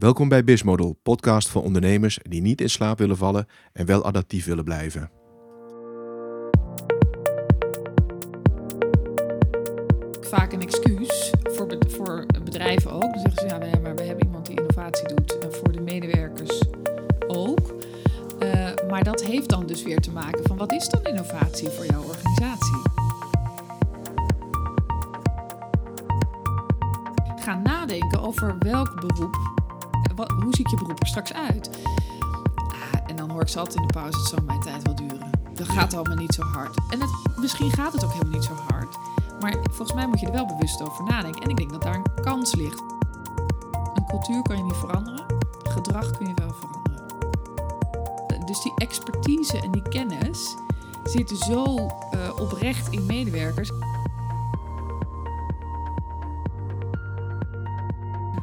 Welkom bij Bismodel, podcast voor ondernemers die niet in slaap willen vallen en wel adaptief willen blijven. Vaak een excuus voor, voor bedrijven ook. Dan zeggen ze ja, hebben, we hebben iemand die innovatie doet. En voor de medewerkers ook. Eh, maar dat heeft dan dus weer te maken van wat is dan innovatie voor jouw organisatie? Ga nadenken over welk beroep, eh, hoe ziet je beroep er straks uit? Ah, en dan hoor ik ze altijd in de pauze, het zal mijn tijd wel duren. Dat gaat allemaal niet zo hard. En het, misschien gaat het ook helemaal niet zo hard. Maar volgens mij moet je er wel bewust over nadenken. En ik denk dat daar een kans ligt. Een cultuur kan je niet veranderen. Gedrag kun je wel veranderen. Dus die expertise en die kennis zitten zo eh, oprecht in medewerkers.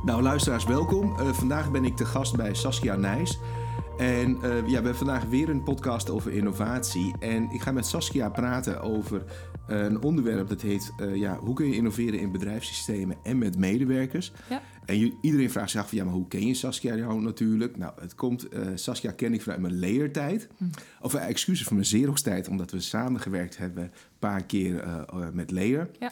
Nou, luisteraars, welkom. Eh, vandaag ben ik te gast bij Saskia Nijs. En eh, ja, we hebben vandaag weer een podcast over innovatie. En ik ga met Saskia praten over eh, een onderwerp dat heet... ja, hoe kun je innoveren in bedrijfssystemen en met medewerkers? Ja. En iedereen vraagt zich af, van, ja, maar hoe ken je Saskia nou natuurlijk? Nou, het komt, Saskia ken ik vanuit mijn leertijd. Of eh, excuses van mijn Xerox-tijd, omdat we samengewerkt hebben een paar keer met Leer. Ja.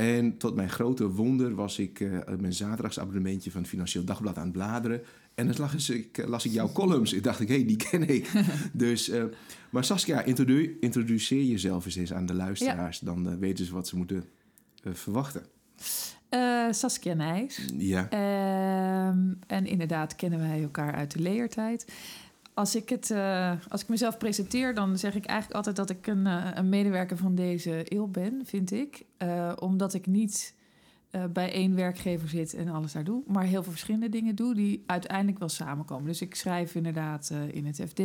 En tot mijn grote wonder was ik eh, mijn zaterdagsabonnementje van het Financieel Dagblad aan het bladeren. En dan las ik, las ik jouw columns. Ik dacht, hé, hey, die ken ik. dus, eh, maar Saskia, introdu- introduceer jezelf eens eens aan de luisteraars. Dan eh, weten ze wat ze moeten eh, verwachten. Eh, Saskia Nijs. Ja. Ehm, en inderdaad kennen wij elkaar uit de leertijd. Als ik, het, eh, als ik mezelf presenteer, dan zeg ik eigenlijk altijd dat ik een, eh, een medewerker van deze eeuw ben, vind ik. Eh, omdat ik niet bij één werkgever zit en alles daar doe, maar heel veel verschillende dingen doe die uiteindelijk wel samenkomen. Dus ik schrijf inderdaad in het FD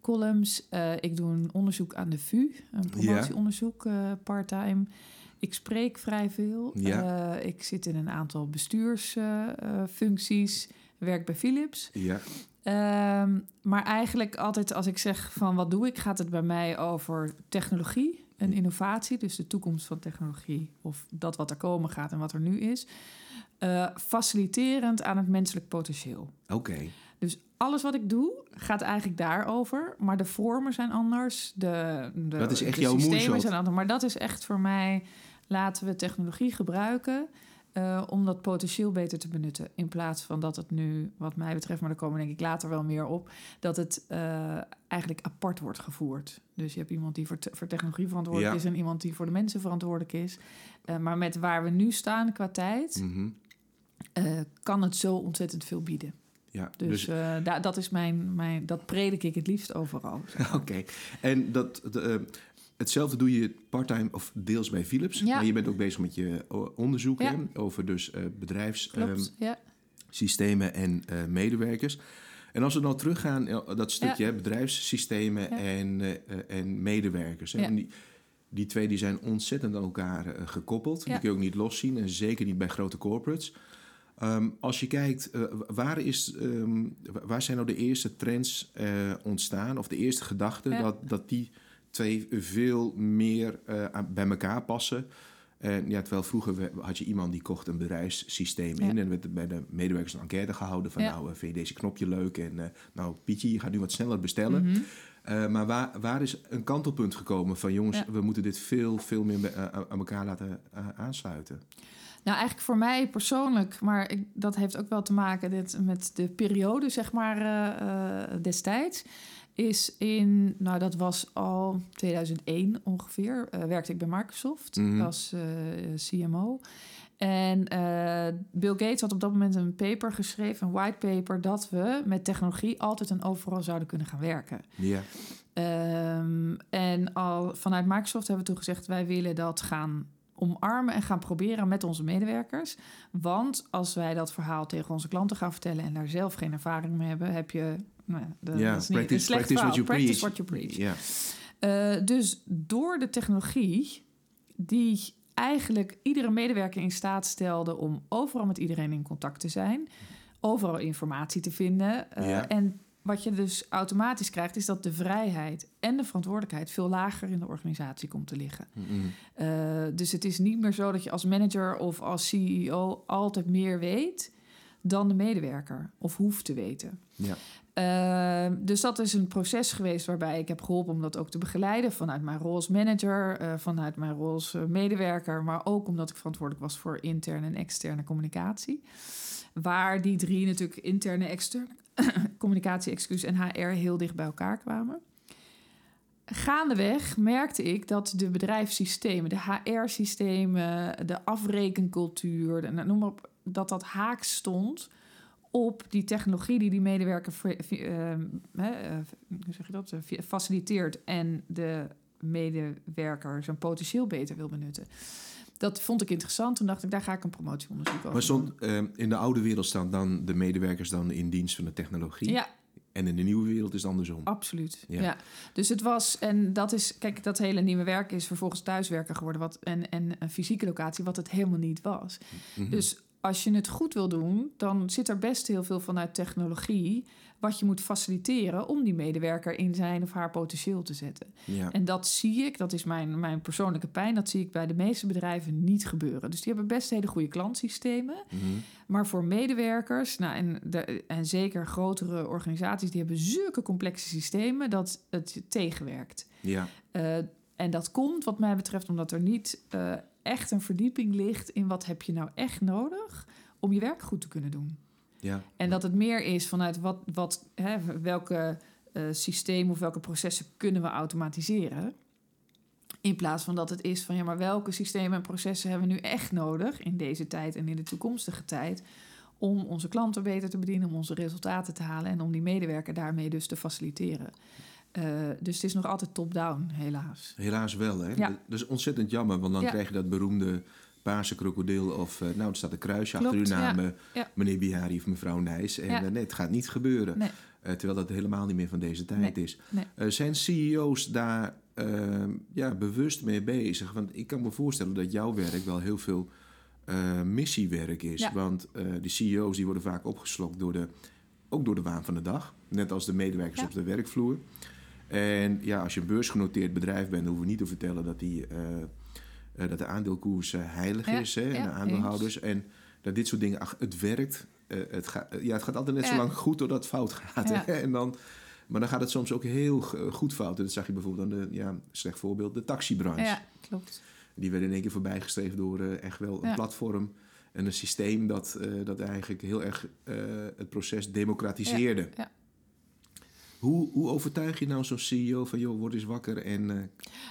columns. Ik doe een onderzoek aan de VU, een promotieonderzoek part-time. Ik spreek vrij veel. Ja. Ik zit in een aantal bestuursfuncties. werk bij Philips. Ja. Ehm, maar eigenlijk altijd als ik zeg van wat doe ik, gaat het bij mij over technologie en innovatie. Dus de toekomst van technologie of dat wat er komen gaat en wat er nu is. Eh, faciliterend aan het menselijk potentieel. Oké. Dus alles wat ik doe gaat eigenlijk daarover. Maar de vormen zijn anders. De, de, Dat is echt de jouw systemen moonshot. zijn anders. Maar dat is echt voor mij... laten we technologie gebruiken... eh, om dat potentieel beter te benutten. In plaats van dat het nu, wat mij betreft... maar daar komen denk ik later wel meer op... dat het eh, eigenlijk apart wordt gevoerd. Dus je hebt iemand die voor, te- voor technologie verantwoordelijk Ja. is... en iemand die voor de mensen verantwoordelijk is. Eh, maar met waar we nu staan qua tijd... Mhm. kan het zo ontzettend veel bieden. Ja, Dus, dus, da- dat is mijn, mijn, dat predik ik het liefst overal. oké. En dat, de, hetzelfde doe je part-time of deels bij Philips. Ja. Maar je bent ook bezig met je o- onderzoek Ja. hè, over dus eh bedrijfssystemen systemen en eh, medewerkers. En als we nou teruggaan, eh, dat stukje hè, bedrijfssystemen en, eh, eh, en medewerkers. Hè, en die, die twee die zijn ontzettend aan elkaar eh, gekoppeld. Die kun je ook niet loszien en zeker niet bij grote corporates. Ehm, als je kijkt, eh, waar, is, ehm, waar zijn nou de eerste trends eh, ontstaan? Of de eerste gedachten Ja. dat, dat die twee veel meer eh, bij elkaar passen? En ja, terwijl vroeger had je iemand die kocht een bedrijfssysteem in. En werd bij de medewerkers een enquête gehouden van... Ja. nou, eh, vind je deze knopje leuk? En eh, nou, Pietje, je gaat nu wat sneller bestellen. Mhm. Maar waar, waar is een kantelpunt gekomen van... jongens, Ja. we moeten dit veel, veel meer aan aan elkaar laten aansluiten? Nou, eigenlijk voor mij persoonlijk, maar ik, dat heeft ook wel te maken dit, met de periode, zeg maar, destijds. Is in, nou dat was al 2001 ongeveer, eh, werkte ik bij Microsoft Mhm. als eh, CMO. En eh, Bill Gates had op dat moment een paper geschreven, een white paper, dat we met technologie altijd en overal zouden kunnen gaan werken. Ja, Ehm, en al vanuit Microsoft hebben we toen gezegd: wij willen dat gaan omarmen en gaan proberen met onze medewerkers. Want als wij dat verhaal tegen onze klanten gaan vertellen en daar zelf geen ervaring mee hebben, heb je. Nou, ja, dat is niet een practice, slecht practice what you. Practice preach. what you preach. Ja, Eh, dus door de technologie, die eigenlijk iedere medewerker in staat stelde om overal met iedereen in contact te zijn, overal informatie te vinden. eh. En wat je dus automatisch krijgt, is dat de vrijheid en de verantwoordelijkheid veel lager in de organisatie komt te liggen. Eh, dus het is niet meer zo dat je als manager of als CEO altijd meer weet. dan de medewerker of hoeft te weten. Ja. Uh, dus dat is een proces geweest waarbij ik heb geholpen om dat ook te begeleiden. Vanuit mijn rol als manager, uh, vanuit mijn rol als uh, medewerker, maar ook omdat ik verantwoordelijk was voor interne en externe communicatie. Waar die drie natuurlijk interne, externe communicatie, excuus en HR heel dicht bij elkaar kwamen. Gaandeweg merkte ik dat de bedrijfssystemen, de HR-systemen, de afrekencultuur, de, noem maar op, dat dat haak stond op die technologie die die medewerker uh, hoe zeg je dat, faciliteert en de medewerker zijn potentieel beter wil benutten. Dat vond ik interessant. Toen dacht ik, daar ga ik een promotieonderzoek over Maar stond, uh, in de oude wereld staan dan de medewerkers dan in dienst van de technologie? Ja, en in de nieuwe wereld is het andersom. Absoluut. Ja. ja. Dus het was, en dat is, kijk, dat hele nieuwe werk is vervolgens thuiswerken geworden. Wat, en, en een fysieke locatie, wat het helemaal niet was. Mm -hmm. Dus als je het goed wil doen, dan zit er best heel veel vanuit technologie wat je moet faciliteren om die medewerker in zijn of haar potentieel te zetten. Ja. En dat zie ik, dat is mijn, mijn persoonlijke pijn, dat zie ik bij de meeste bedrijven niet gebeuren. Dus die hebben best hele goede klantsystemen. Mm -hmm. Maar voor medewerkers, nou, en, de, en zeker grotere organisaties, die hebben zulke complexe systemen dat het tegenwerkt. Ja. Uh, en dat komt, wat mij betreft, omdat er niet uh, echt een verdieping ligt in wat heb je nou echt nodig om je werk goed te kunnen doen. Ja. En dat het meer is vanuit wat, wat, hè, welke uh, systemen of welke processen kunnen we automatiseren. In plaats van dat het is van ja, maar welke systemen en processen hebben we nu echt nodig in deze tijd en in de toekomstige tijd om onze klanten beter te bedienen, om onze resultaten te halen en om die medewerker daarmee dus te faciliteren. Uh, dus het is nog altijd top-down, helaas. Helaas wel, hè? Ja. Dat is ontzettend jammer, want dan Ja. krijg je dat beroemde paarse krokodil of... eh, nou, er staat een kruisje Klopt, achter uw naam, ja. eh, meneer Bihari of mevrouw Nijs. En eh, nee, het gaat niet gebeuren. Nee. Eh, terwijl dat helemaal niet meer van deze tijd is. nee. Eh, zijn CEO's daar eh, ja, bewust mee bezig? Want ik kan me voorstellen dat jouw werk wel heel veel eh, missiewerk is. Want eh die CEO's die worden vaak opgeslokt door de, ook door de waan van de dag. Net als de medewerkers op de werkvloer. En ja, als je een beursgenoteerd bedrijf bent, hoeven we niet te vertellen dat, die, eh, eh, dat de aandeelkoers eh, heilig Ja, is. Hè, en de aandeelhouders. En dat dit soort dingen, ach, het werkt. Het, gaat, ja, het gaat altijd net zo lang goed totdat het fout gaat. Hè. En dan, maar dan gaat het soms ook heel goed fout. En dat zag je bijvoorbeeld aan de, ja, slecht voorbeeld, de taxibranche. Ja, klopt. Die werden in één keer voorbijgestreefd door echt wel een Ja. platform en een systeem dat, dat eigenlijk heel erg het proces democratiseerde. ja. Hoe, hoe overtuig je nou zo'n CEO van, joh, word eens wakker en... eh,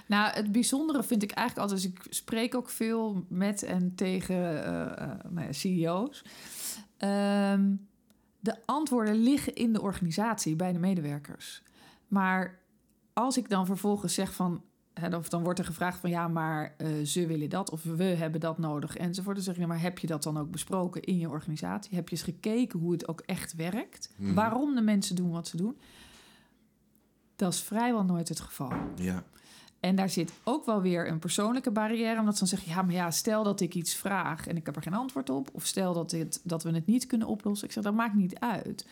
Nou, het bijzondere vind ik eigenlijk altijd... Dus ik spreek ook veel met en tegen eh, eh, nou ja, CEO's. Ehm, de antwoorden liggen in de organisatie, bij de medewerkers. Maar als ik dan vervolgens zeg van... Of dan wordt er gevraagd van ja, maar ze willen dat of we hebben dat nodig enzovoort. Dan zeg je, maar heb je dat dan ook besproken in je organisatie? Heb je eens gekeken hoe het ook echt werkt? Mhm. Waarom de mensen doen wat ze doen? Dat is vrijwel nooit het geval. ja, En daar zit ook wel weer een persoonlijke barrière. Omdat ze dan zeggen, ja, maar ja, stel dat ik iets vraag en ik heb er geen antwoord op. Of stel dat, dit, dat we het niet kunnen oplossen. Ik zeg, dat maakt niet uit.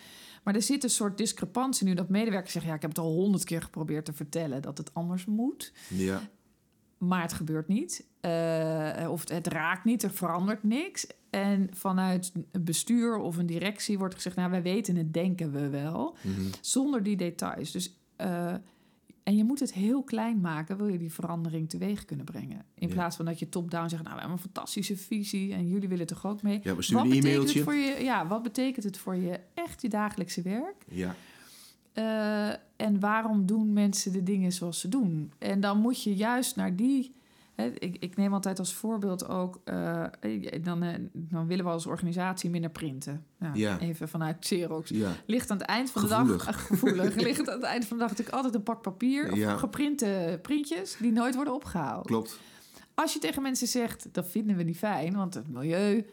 Maar er zit een soort discrepantie nu dat medewerkers zeggen... ja, ik heb het al honderd keer geprobeerd te vertellen dat het anders moet. ja, Maar het gebeurt niet. Eh, of het, het raakt niet, er verandert niks. En vanuit een bestuur of een directie wordt gezegd... nou, wij weten het, denken we wel. mhm, Zonder die details. Dus, eh, en je moet het heel klein maken, wil je die verandering teweeg kunnen brengen. In Ja. plaats van dat je top-down zegt, nou, we hebben een fantastische visie en jullie willen toch ook mee. ja, we sturen wat een betekent e-mailtje. het voor je? Ja, wat betekent het voor je echt je dagelijkse werk? Ja, Eh, en waarom doen mensen de dingen zoals ze doen? En dan moet je juist naar die. Ik, ik neem altijd als voorbeeld ook. eh, dan, eh, dan willen we als organisatie minder printen. Nou, Ja. Even vanuit Xerox. ja, Ligt aan het eind van de dag. Gevoelig. Ligt aan het eind van de dag natuurlijk altijd een pak papier. Of Ja. geprinte printjes die nooit worden opgehaald. klopt. Als je tegen mensen zegt, dat vinden we niet fijn, want het milieu.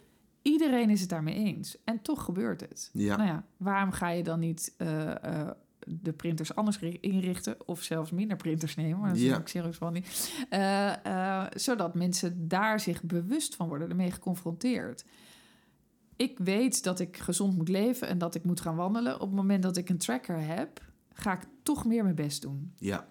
Iedereen is het daarmee eens. En toch gebeurt het. Ja. Nou ja, waarom ga je dan niet eh, eh, de printers anders ri- inrichten... of zelfs minder printers nemen, maar dat is Ja. ook Xerox van niet. Eh, eh, zodat mensen daar zich bewust van worden, ermee geconfronteerd. Ik weet dat ik gezond moet leven en dat ik moet gaan wandelen. Op het moment dat ik een tracker heb, ga ik toch meer mijn best doen. Ja,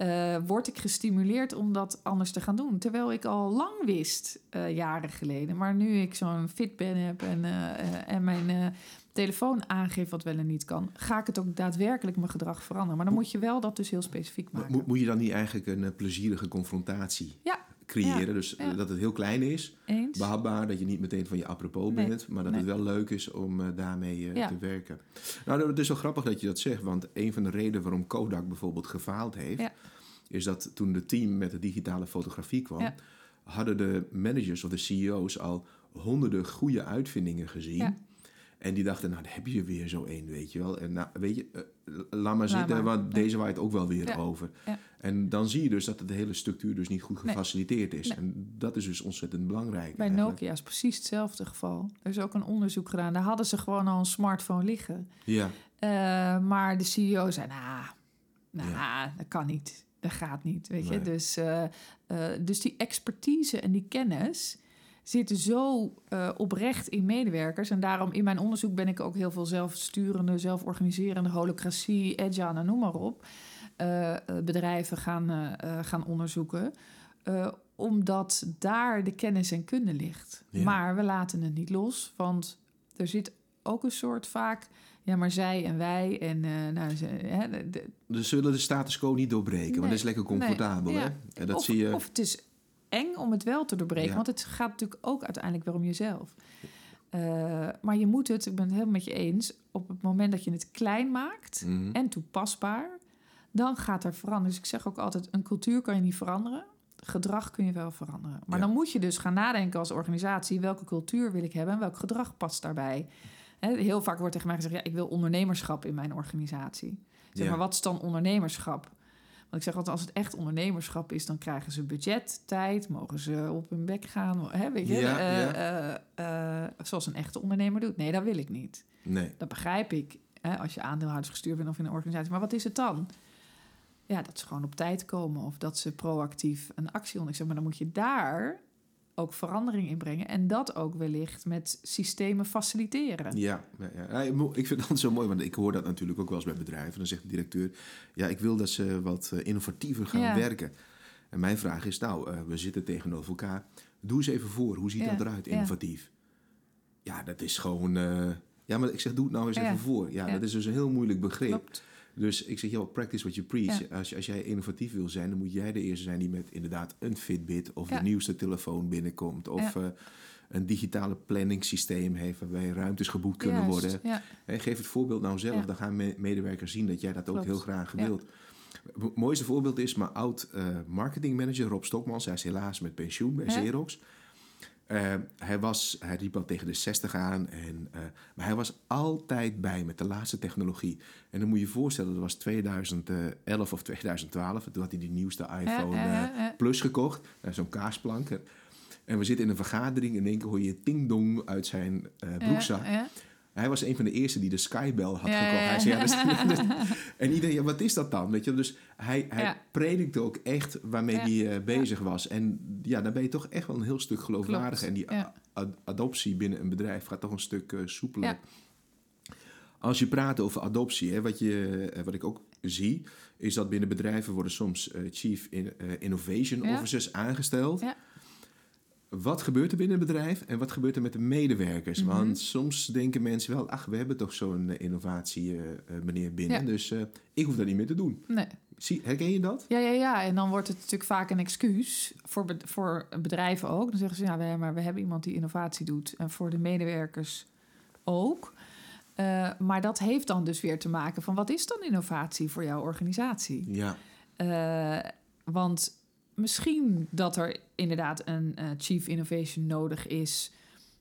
eh, word ik gestimuleerd om dat anders te gaan doen. Terwijl ik al lang wist, eh, jaren geleden. Maar nu ik zo'n Fitbit heb en, eh, en mijn telefoon aangeeft wat wel en niet kan... ga ik het ook daadwerkelijk mijn gedrag veranderen. Maar dan moet je wel dat dus heel specifiek maken. Moet, moet je dan niet eigenlijk een plezierige confrontatie Ja, creëren? Ja, Dus ja. dat het heel klein is, Eens? behapbaar, dat je niet meteen van je apropos Nee, bent, maar dat nee. het wel leuk is om eh, daarmee eh, Ja. te werken. Nou, het is wel grappig dat je dat zegt, want een van de redenen waarom Kodak bijvoorbeeld gefaald heeft, is dat toen het team met de digitale fotografie kwam, hadden de managers of de CEO's al honderden goede uitvindingen gezien. En die dachten, nou, daar heb je weer zo één, weet je wel. En nou, weet je, eh, laat maar zitten, maar. want Ja. deze waait ook wel weer Ja. over. Ja. En dan zie je dus dat de hele structuur dus niet goed Nee. gefaciliteerd is. Nee. En dat is dus ontzettend belangrijk. Bij eigenlijk. Nokia is precies hetzelfde geval. Er is ook een onderzoek gedaan. Daar hadden ze gewoon al een smartphone liggen. Ja, Eh, maar de CEO zei, nou, nah, dat kan niet. Dat gaat niet, weet je. Dus, eh, dus die expertise en die kennis zitten zo eh, oprecht in medewerkers. En daarom in mijn onderzoek ben ik ook heel veel zelfsturende, zelforganiserende, holocratie, agile, noem maar op. eh, eh, bedrijven gaan, gaan onderzoeken. Omdat daar de kennis en kunde ligt. Ja. Maar we laten het niet los, want er zit ook een soort vaak... Ja, maar zij en wij en eh, nou, ze, hè, de- de- dus ze willen de status quo niet doorbreken, want dat is lekker comfortabel. Nee, Hè? ja. En dat of, zie je. of het is eng om het wel te doorbreken, Ja. want het gaat natuurlijk ook uiteindelijk weer om jezelf. Eh, maar je moet het, ik ben het helemaal met je eens, op het moment dat je het klein maakt Mhm. en toepasbaar, dan gaat er veranderen. Dus ik zeg ook altijd, een cultuur kan je niet veranderen. Gedrag kun je wel veranderen. Maar Ja. dan moet je dus gaan nadenken als organisatie... welke cultuur wil ik hebben en welk gedrag past daarbij. Heel vaak wordt tegen mij gezegd... ja, ik wil ondernemerschap in mijn organisatie. Zeg Ja. maar, wat is dan ondernemerschap? Want ik zeg altijd, als het echt ondernemerschap is... dan krijgen ze budget, tijd, mogen ze op hun bek gaan. Hè, weet je? Ja, Eh, ja. eh, eh, zoals een echte ondernemer doet. Nee, dat wil ik niet. Nee. Dat begrijp ik. Hè, als je aandeelhoudersgestuurd bent of in een organisatie. Maar wat is het dan? Ja, dat ze gewoon op tijd komen of dat ze proactief een actie ondernemen. Maar dan moet je daar ook verandering in brengen. En dat ook wellicht met systemen faciliteren. Ja, ja, ik vind dat zo mooi, want ik hoor dat natuurlijk ook wel eens bij bedrijven. Dan zegt de directeur, ja, ik wil dat ze wat eh, innovatiever gaan Ja. werken. En mijn vraag is, nou, eh, we zitten tegenover elkaar. Doe eens even voor, hoe ziet dat eruit, innovatief? Ja, dat is gewoon... eh, ja, maar ik zeg, doe het nou eens even voor. Ja, Ja. dat is dus een heel moeilijk begrip. Klopt. Dus ik zeg, joh, practice what you preach. Ja. Als, als jij innovatief wil zijn, dan moet jij de eerste zijn die met inderdaad een Fitbit of Ja. de nieuwste telefoon binnenkomt. Of Ja. eh, een digitale planningssysteem heeft waarbij ruimtes geboekt kunnen Juist, worden. Geef het voorbeeld nou zelf, dan gaan me- medewerkers zien dat jij dat ook heel graag wilt. Het mooiste voorbeeld is mijn oud eh marketingmanager Rob Stokmans. Hij is helaas met pensioen bij. Xerox. Eh, hij, was, hij riep al tegen de 60 aan, en, eh, maar hij was altijd bij met de laatste technologie. En dan moet je je voorstellen, dat was 2011 of 2012. Toen had hij die nieuwste iPhone eh. Plus gekocht, zo'n kaasplank. En we zitten in een vergadering en in één keer hoor je ting-dong uit zijn broekzak. Hij was een van de eerste die de Skybell had gekocht. Hij zei, ja, ja. dat is- en iedereen, ja, wat is dat dan? Weet je, dus hij, hij predikte ook echt waarmee hij eh, bezig was. En ja, dan ben je toch echt wel een heel stuk geloofwaardig. Klopt, En die ad- adoptie binnen een bedrijf gaat toch een stuk eh, soepeler. Als je praat over adoptie, hè, wat, je, eh, wat ik ook zie, is dat binnen bedrijven worden soms Chief in- Innovation Ja. Officers aangesteld. Ja. Wat gebeurt er binnen een bedrijf en wat gebeurt er met de medewerkers? Mhm. Want soms denken mensen wel, ach, we hebben toch zo'n eh, innovatie eh, eh, meneer binnen, Ja. dus ik hoef dat niet meer te doen. Nee. Zie, herken je dat? Ja, ja, ja. En dan wordt het natuurlijk vaak een excuus voor, be- voor bedrijven ook. Dan zeggen ze, ja, we, maar we hebben iemand die innovatie doet. En voor de medewerkers ook. Maar dat heeft dan dus weer te maken van... wat is dan innovatie voor jouw organisatie? Ja, want misschien dat er inderdaad een eh, chief innovation nodig is...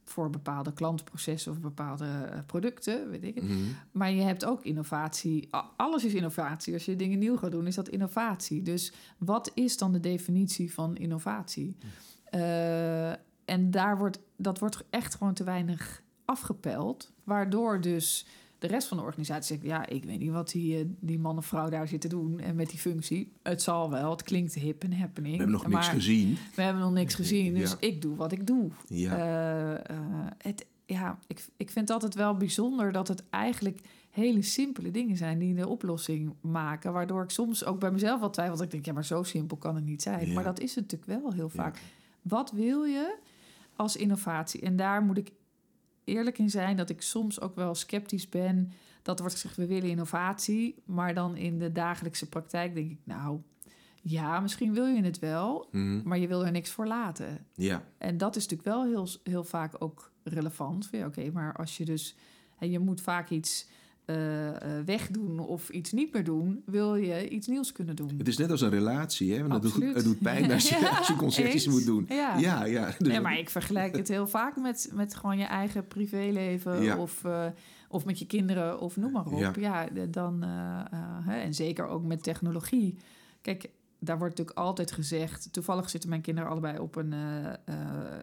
voor bepaalde klantprocessen of bepaalde eh, producten, weet ik het. Mhm. Maar je hebt ook innovatie. Alles is innovatie. Als je dingen nieuw gaat doen, is dat innovatie. Dus wat is dan de definitie van innovatie? Eh, en daar wordt, dat wordt echt gewoon te weinig afgepeld. Waardoor dus de rest van de organisatie zegt... ja, ik weet niet wat die, eh, die man of vrouw daar zit te doen... en met die functie. Het zal wel, het klinkt hip en happening. we hebben nog niks gezien. We hebben nog niks gezien, dus Ja. ik doe wat ik doe. Ja. Eh, eh, het, ja, ik, ik vind het altijd wel bijzonder dat het eigenlijk hele simpele dingen zijn die de oplossing maken. Waardoor ik soms ook bij mezelf wel twijfel. Dat ik denk, ja, maar zo simpel kan het niet zijn. Ja. Maar dat is het natuurlijk wel heel Ja. vaak. Wat wil je als innovatie? En daar moet ik eerlijk in zijn dat ik soms ook wel sceptisch ben. Dat wordt gezegd, we willen innovatie. Maar dan in de dagelijkse praktijk denk ik, nou ja, misschien wil je het wel. Mhm. Maar je wil er niks voor laten. Ja, En dat is natuurlijk wel heel, heel vaak ook relevant. Oké, maar als je dus... je moet vaak iets eh, eh, wegdoen of iets niet meer doen... wil je iets nieuws kunnen doen. het is net als een relatie, hè? Want het doet, het doet pijn als je, Ja, als je concessies eens. moet doen. Ja. Ja, ja. Nee, maar ik vergelijk het heel vaak met, met gewoon je eigen privéleven... Ja. Of, eh, of met je kinderen of noem maar op. Ja. Dan, en zeker ook met technologie. Kijk, daar wordt natuurlijk altijd gezegd... Toevallig zitten mijn kinderen allebei op, een,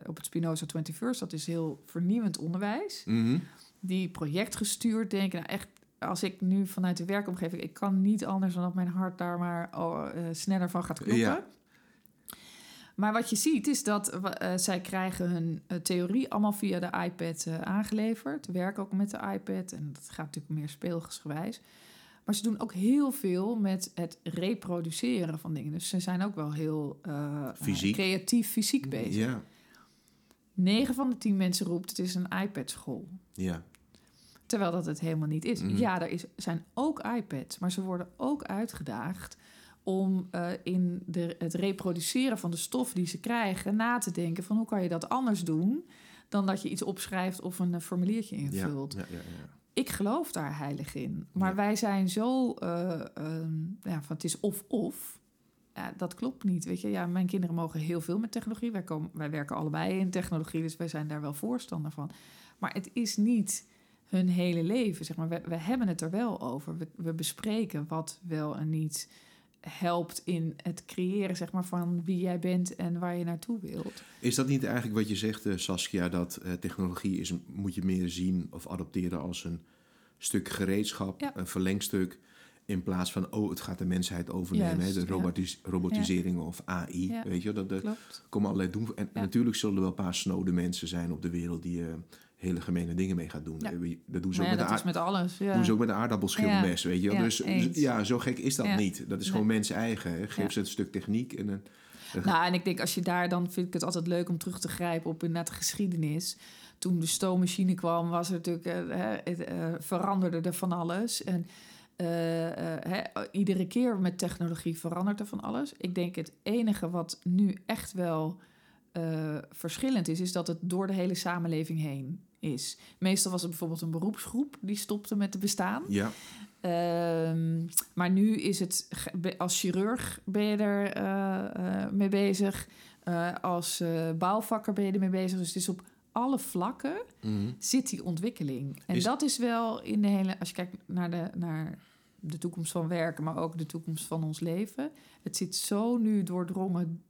op het Spinoza 21st. Dat is heel vernieuwend onderwijs. Mhm. die projectgestuurd denken. Nou, echt, als ik nu vanuit de werkomgeving, ik kan niet anders dan dat mijn hart daar maar oh, eh, sneller van gaat kloppen. Ja. Maar wat je ziet is dat eh, zij krijgen hun eh, theorie allemaal via de iPad aangeleverd. Werken ook met de iPad en dat gaat natuurlijk meer speelgewijs. Maar ze doen ook heel veel met het reproduceren van dingen. Dus ze zijn ook wel heel Fysiek. creatief, fysiek bezig. Ja, 9 van de 10 mensen roept het is een iPad-school. ja. Terwijl dat het helemaal niet is. Mhm. Ja, er is, zijn ook iPads, maar ze worden ook uitgedaagd om eh, in de, het reproduceren van de stof die ze krijgen na te denken van hoe kan je dat anders doen dan dat je iets opschrijft of een eh, formuliertje invult. ja, ja, ja. Ik geloof daar heilig in, maar wij zijn zo, eh, ehm, ja, van het is of-of. Ja, dat klopt niet. Weet je, ja, mijn kinderen mogen heel veel met technologie. Wij, komen, wij werken allebei in technologie, dus wij zijn daar wel voorstander van. Maar het is niet hun hele leven. Zeg maar. we, we hebben het er wel over. We, we bespreken wat wel en niet helpt in het creëren zeg maar, van wie jij bent en waar je naartoe wilt. Is dat niet eigenlijk wat je zegt, eh, Saskia, dat eh, technologie is, moet je meer zien of adopteren als een stuk gereedschap, Ja. een verlengstuk, in plaats van, oh, het gaat de mensheid overnemen, Juist, hè, de ja. robotisering of AI, weet je, dat, dat komen allerlei doen. En, natuurlijk zullen er wel een paar snode mensen zijn op de wereld die eh, hele gemene dingen mee gaan doen. Ja. Dat doen ze Maar ook ja, met dat de is met alles. Ja. doen ze ook met een aardappelschilmes, weet je dus eens. ja, zo gek is dat niet. Dat is Nee. gewoon mens eigen. Hè. Geef ze een stuk techniek en een... Nou, en ik denk als je daar dan vind ik het altijd leuk om terug te grijpen op inderdaad de geschiedenis. Toen de stoommachine kwam, was er natuurlijk eh, hè, eh, veranderde er van alles. En eh, eh, iedere keer met technologie verandert er van alles. Ik denk het enige wat nu echt wel eh, verschillend is, is dat het door de hele samenleving heen is. Meestal was het bijvoorbeeld een beroepsgroep die stopte met te bestaan. Ja, Ehm, maar nu is het, als chirurg ben je er eh, eh, mee bezig. Als bouwvakker ben je er mee bezig. Dus het is op alle vlakken mhm. zit die ontwikkeling. En Is- dat is wel in de hele... Als je kijkt naar de, naar de toekomst van werken... maar ook de toekomst van ons leven. Het zit zo nu doordrongen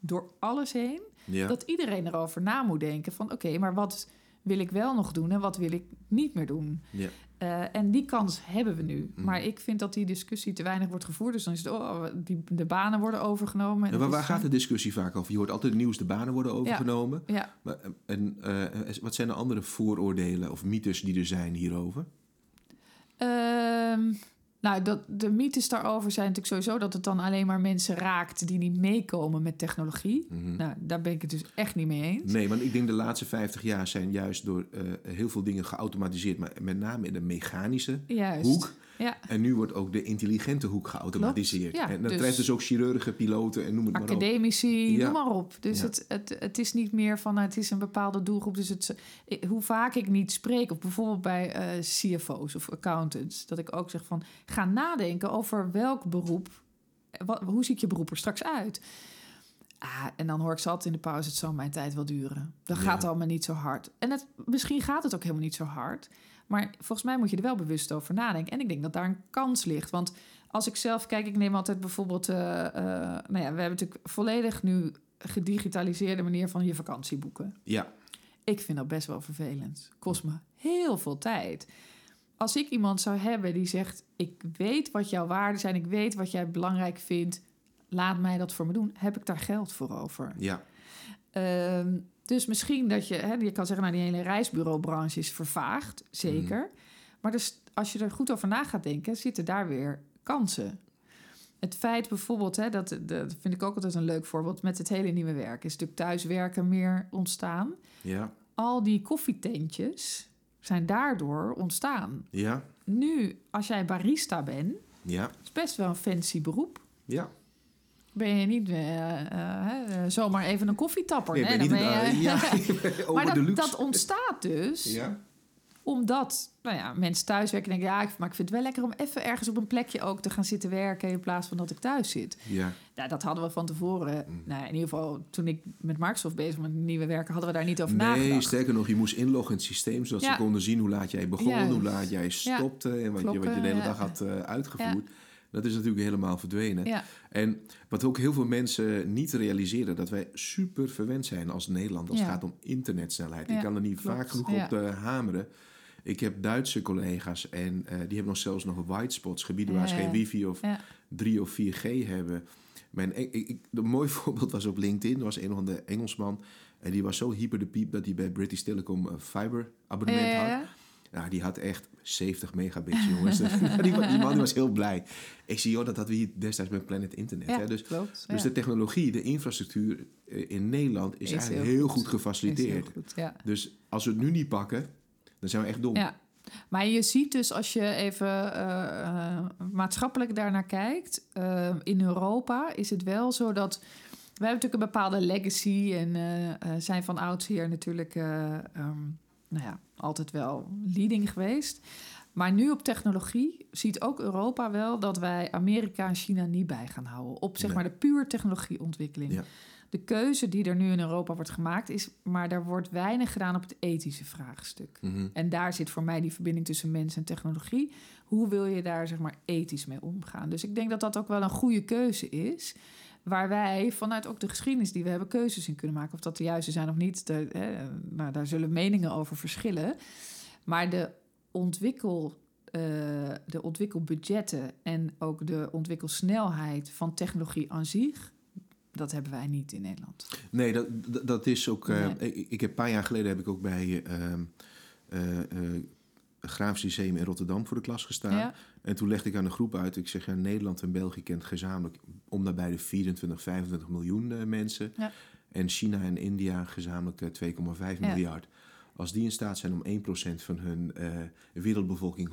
door alles heen... ja. dat iedereen erover na moet denken van... oké, maar wat wil ik wel nog doen en wat wil ik niet meer doen? ja. Eh, en die kans hebben we nu. Mm. Maar ik vind dat die discussie te weinig wordt gevoerd. Dus dan is het, oh, die, de banen worden overgenomen. En Ja, maar waar gaat de discussie vaak over? Je hoort altijd het nieuws, de banen worden overgenomen. Ja, Maar, eh, en eh, wat zijn de andere vooroordelen of mythes die er zijn hierover? Ehm, nou, dat, de mythes daarover zijn natuurlijk sowieso dat het dan alleen maar mensen raakt die niet meekomen met technologie. Mhm. Nou, daar ben ik het dus echt niet mee eens. Nee, want ik denk de laatste 50 jaar zijn juist door eh, heel veel dingen geautomatiseerd, maar met name in de mechanische Juist. hoek. Ja, En nu wordt ook de intelligente hoek geautomatiseerd. Ja, en dat dus- treft dus ook chirurgen, piloten en noem het maar op. academici, noem maar op. Dus het, het, het is niet meer van, nou, het is een bepaalde doelgroep. Dus het, ik- hoe vaak ik niet spreek, of bijvoorbeeld bij eh, CFO's of accountants, dat ik ook zeg van, ga nadenken over welk beroep, wat, hoe ziet je beroep er straks uit? Ah, en dan hoor ik ze altijd in de pauze, het zal mijn tijd wel duren. Dat gaat allemaal niet zo hard. En het, misschien gaat het ook helemaal niet zo hard. Maar volgens mij moet je er wel bewust over nadenken. En ik denk dat daar een kans ligt. Want als ik zelf kijk, ik neem altijd bijvoorbeeld... eh, eh, nou ja, we hebben natuurlijk volledig nu gedigitaliseerde manier van je vakantie boeken. Ja, Ik vind dat best wel vervelend. Kost me heel veel tijd. Als ik iemand zou hebben die zegt: Ik weet wat jouw waarden zijn, ik weet wat jij belangrijk vindt, laat mij dat voor me doen, heb ik daar geld voor over. ja. Ehm, Dus misschien dat je, hè, je kan zeggen, nou, die hele reisbureaubranche is vervaagd, zeker. Maar dus, als je er goed over na gaat denken, zitten daar weer kansen. Het feit bijvoorbeeld, hè, dat, dat vind ik ook altijd een leuk voorbeeld met het hele nieuwe werk, is natuurlijk thuiswerken meer ontstaan. Ja, Al die koffietentjes zijn daardoor ontstaan. ja, Nu, als jij barista bent, ja, is best wel een fancy beroep. ja. Ben je niet eh, eh, hè, zomaar even een koffietapper? Nee, nee, ben dan niet ben een, je- eh, ja, over maar de dat, dat ontstaat dus Ja, omdat nou ja, mensen thuis werken en denken... ja, maar ik vind het wel lekker om even ergens op een plekje ook te gaan zitten werken... in plaats van dat ik thuis zit. ja, Nou, dat hadden we van tevoren. Mm. Nou, in ieder geval, toen ik met Microsoft bezig was met nieuwe werken... hadden we daar niet over Nee, nagedacht. sterker nog, je moest inloggen in het systeem... zodat Ja. ze konden zien hoe laat jij begon, hoe laat jij stopte... en wat, je, wat je de hele dag had eh, uitgevoerd. Dat is natuurlijk helemaal verdwenen. Ja, En wat ook heel veel mensen niet realiseren... dat wij super verwend zijn als Nederland... als Ja. het gaat om internetsnelheid. Ik kan er niet klopt. vaak genoeg op eh, hameren. Ik heb Duitse collega's en eh, die hebben nog zelfs nog white spots... gebieden waar ze geen wifi of ja. 3 3 of 4G hebben. Mijn, ik, ik, een mooi voorbeeld was op LinkedIn. Er was een of andere Engelsman. En die was zo hyper de piep dat hij bij British Telecom een fiber abonnement had. Ja, die had echt 70 megabits, jongens. die, man- die man was heel blij. Ik zie, joh, dat hadden we hier destijds met Planet Internet. Ja, Hè? Dus, klopt. dus ja. de technologie, de infrastructuur eh, in Nederland is, Is eigenlijk heel heel goed. goed, Is heel gefaciliteerd. goed, ja. Dus als we het nu niet pakken, dan zijn we echt dom. Ja, maar je ziet dus als je even eh, eh, maatschappelijk daarnaar kijkt, in Europa is het wel zo dat we hebben natuurlijk een bepaalde legacy en zijn van oudsher natuurlijk eh, ehm, nou ja, altijd wel leading geweest. Maar nu op technologie ziet ook Europa wel dat wij Amerika en China niet bij gaan houden. Op zeg Nee. maar de puur technologieontwikkeling. Ja. De keuze die er nu in Europa wordt gemaakt is, maar daar wordt weinig gedaan op het ethische vraagstuk. Mhm. En daar zit voor mij die verbinding tussen mens en technologie. Hoe wil je daar zeg maar ethisch mee omgaan? Dus ik denk dat dat ook wel een goede keuze is. Waar wij vanuit ook de geschiedenis die we hebben keuzes in kunnen maken. Of dat de juiste zijn of niet, de, hè, nou, daar zullen meningen over verschillen. Maar de, ontwikkel, eh, de ontwikkelbudgetten en ook de ontwikkelsnelheid van technologie aan zich... dat hebben wij niet in Nederland. Nee, dat, dat- dat is ook. eh, ik heb een paar jaar geleden heb ik ook bij ehm eh, eh, Grafisch Lyceum in Rotterdam voor de klas gestaan. Ja, En toen legde ik aan de groep uit. Ik zeg ja, Nederland en België kent gezamenlijk om nabij de 24, 25 miljoen eh, mensen. Ja. En China en India gezamenlijk eh, 2,5 Ja. miljard. Als die in staat zijn om 1% van hun eh, wereldbevolking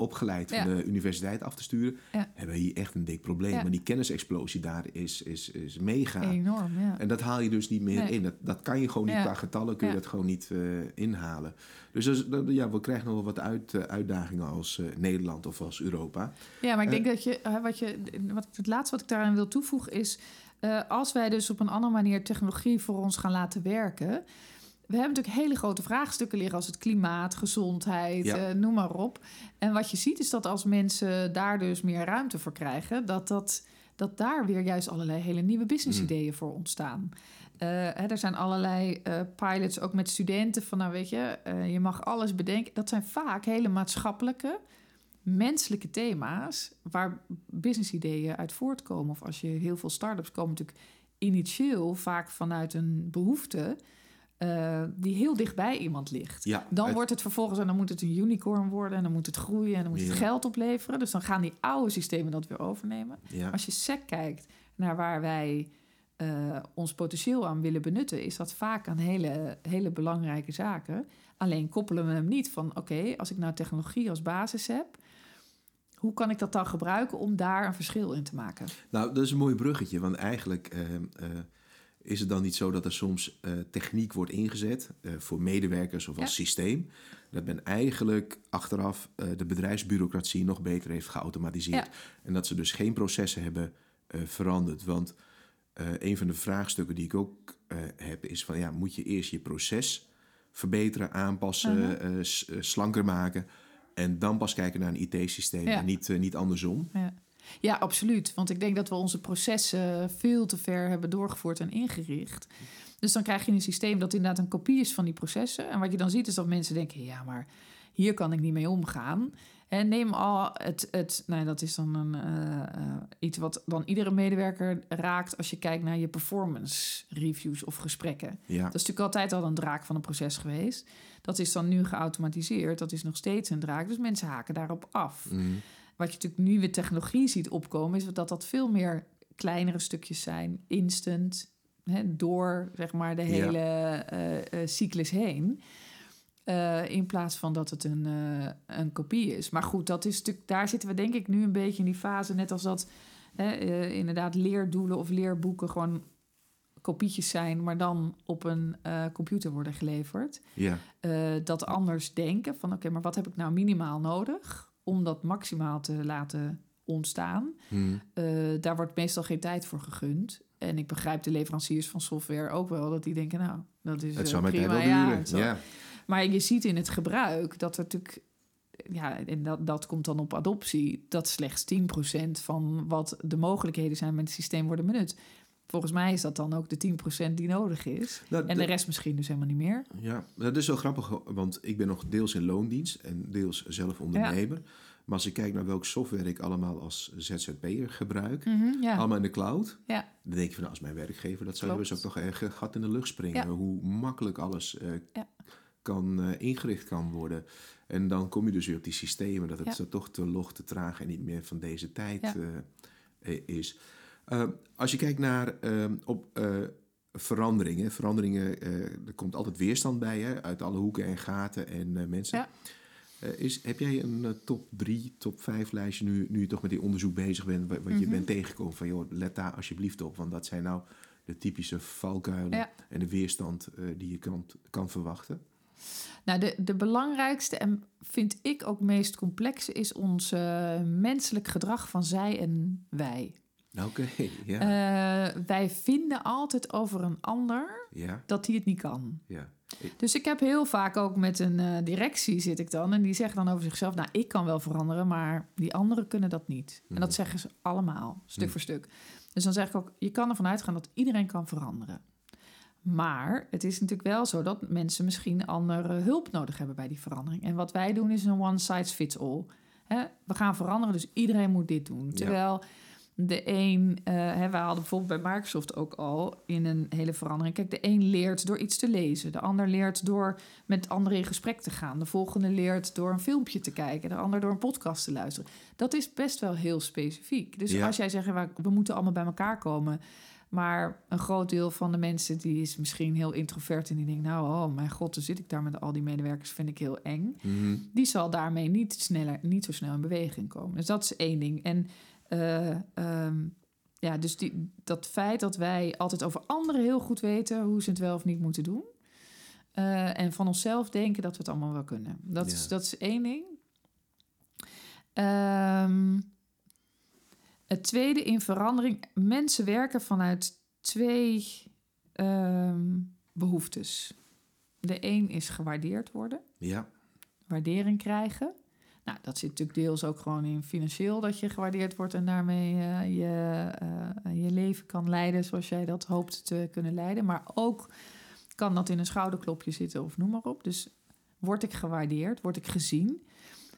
opgeleid Ja. van de universiteit af te sturen, Ja. hebben we hier echt een dik probleem. Ja. Maar die kennisexplosie daar is, is, is mega. enorm. En dat haal je dus niet meer Nee. in. Dat, dat kan je gewoon niet qua getallen, kun je dat gewoon niet eh, inhalen. Dus dat is- dat- ja, we krijgen nog wel wat uit, eh, uitdagingen als eh, Nederland of als Europa. Ja, maar ik denk dat je, wat je, wat, het laatste wat ik daaraan wil toevoegen is, als wij dus op een andere manier technologie voor ons gaan laten werken. We hebben natuurlijk hele grote vraagstukken liggen als het klimaat, gezondheid, Ja. eh, noem maar op. En wat je ziet is dat als mensen daar dus meer ruimte voor krijgen, dat, dat, dat daar weer juist allerlei hele nieuwe business-ideeën voor ontstaan. Eh, hè, er zijn allerlei eh, pilots, ook met studenten, van nou weet je, je mag alles bedenken. Dat zijn vaak hele maatschappelijke, menselijke thema's waar business-ideeën uit voortkomen. Of als je heel veel start-ups komen natuurlijk initieel vaak vanuit een behoefte eh, die heel dichtbij iemand ligt. Ja, Dan het- wordt het vervolgens, en dan moet het een unicorn worden, en dan moet het groeien, en dan moet het Ja. geld opleveren. Dus dan gaan die oude systemen dat weer overnemen. ja. Als je sec kijkt naar waar wij eh, ons potentieel aan willen benutten, is dat vaak aan hele, hele belangrijke zaken. Alleen koppelen we hem niet van: oké, als ik nou technologie als basis heb, hoe kan ik dat dan gebruiken om daar een verschil in te maken? Nou, dat is een mooi bruggetje, want eigenlijk eh, is het dan niet zo dat er soms eh, techniek wordt ingezet eh, voor medewerkers of als Ja. systeem. Dat men eigenlijk achteraf eh, de bedrijfsbureaucratie nog beter heeft geautomatiseerd. Ja. En dat ze dus geen processen hebben veranderd. Want een van de vraagstukken die ik ook heb is van ja, moet je eerst je proces verbeteren, aanpassen, Mhm. slanker maken. En dan pas kijken naar een IT-systeem Ja. en niet, niet andersom. Ja. Ja, absoluut. Want ik denk dat we onze processen veel te ver hebben doorgevoerd en ingericht. Dus dan krijg je een systeem dat inderdaad een kopie is van die processen. En wat je dan ziet is dat mensen denken: ja, maar hier kan ik niet mee omgaan. En neem al het, het nou, dat is dan een, eh, eh, iets wat dan iedere medewerker raakt als je kijkt naar je performance reviews of gesprekken. Ja. Dat is natuurlijk altijd al een draak van een proces geweest. Dat is dan nu geautomatiseerd. Dat is nog steeds een draak. Dus mensen haken daarop af. Mhm. Wat je natuurlijk nu weer technologie ziet opkomen, is dat dat veel meer kleinere stukjes zijn, instant, hè, door zeg maar de Ja. hele eh, eh, cyclus heen. Eh, in plaats van dat het een, een kopie is. Maar goed, dat is natuurlijk, daar zitten we denk ik nu een beetje in die fase, net als dat hè, inderdaad leerdoelen of leerboeken gewoon kopietjes zijn, maar dan op een computer worden geleverd Ja. dat anders denken van oké, maar wat heb ik nou minimaal nodig om dat maximaal te laten ontstaan? Mhm. Eh, daar wordt meestal geen tijd voor gegund. En ik begrijp de leveranciers van software ook wel dat die denken, nou, dat is Het eh, prima. ja, zal- Ja. Maar je ziet in het gebruik dat er natuurlijk, ja, en dat, dat komt dan op adoptie, dat slechts 10% van wat de mogelijkheden zijn met het systeem worden benut. Volgens mij is dat dan ook de 10% die nodig is. Nou, En de- de rest misschien dus helemaal niet meer. Ja, dat is wel grappig, want ik ben nog deels in loondienst en deels zelf ondernemer. Maar als ik kijk naar welk software ik allemaal als ZZP'er gebruik, Mhm, ja. allemaal in de cloud, ja. dan denk je van, nou, als mijn werkgever, dat zou dus ook nog echt een gat in de lucht springen. Ja. Hoe makkelijk alles eh, kan eh, ingericht kan worden. En dan kom je dus weer op die systemen, dat het toch te log, te traag en niet meer van deze tijd Ja. eh, is. Eh, als je kijkt naar eh, op, eh, veranderingen, veranderingen, eh, er komt altijd weerstand bij, hè, uit alle hoeken en gaten en mensen. Ja. Is, heb jij een top 3, top 5 lijstje nu, nu je toch met die onderzoek bezig bent, wat, wat je Mhm. bent tegengekomen van, joh, let daar alsjeblieft op, want dat zijn nou de typische valkuilen Ja. en de weerstand die je kan, kan verwachten? Nou, de, de belangrijkste en vind ik ook meest complexe is ons menselijk gedrag van zij en wij. Oké, ja, Eh, wij vinden altijd over een ander ja, dat hij het niet kan. ja. Dus ik heb heel vaak ook met een eh, directie zit ik dan en die zegt dan over zichzelf: Nou, ik kan wel veranderen, maar die anderen kunnen dat niet. En Mhm. dat zeggen ze allemaal, stuk Mhm. voor stuk. Dus dan zeg ik ook: Je kan ervan uitgaan dat iedereen kan veranderen. Maar het is natuurlijk wel zo dat mensen misschien andere hulp nodig hebben bij die verandering. En wat wij doen is een one size fits all. We gaan veranderen, dus iedereen moet dit doen. Ja. De een, eh hè, we hadden bijvoorbeeld bij Microsoft ook al in een hele verandering. Kijk, de een leert door iets te lezen, de ander leert door met anderen in gesprek te gaan, de volgende leert door een filmpje te kijken, de ander door een podcast te luisteren. Dat is best wel heel specifiek. Dus Ja. als jij zegt, we, we moeten allemaal bij elkaar komen, maar een groot deel van de mensen die is misschien heel introvert en die denkt, nou, oh mijn god, dan zit ik daar met al die medewerkers, vind ik heel eng Mhm. die zal daarmee niet, sneller, niet zo snel in beweging komen. Dus dat is één ding. En eh, ehm, ja, dus die, dat feit dat wij altijd over anderen heel goed weten hoe ze het wel of niet moeten doen. eh, en van onszelf denken dat we het allemaal wel kunnen. Dat, is, dat is één ding. Ehm, het tweede in verandering. Mensen werken vanuit twee ehm, behoeftes. De een is gewaardeerd worden Ja, waardering krijgen. Nou, dat zit natuurlijk deels ook gewoon in financieel dat je gewaardeerd wordt en daarmee eh, je, eh, je leven kan leiden zoals jij dat hoopt te kunnen leiden. Maar ook kan dat in een schouderklopje zitten of noem maar op. Dus word ik gewaardeerd, word ik gezien.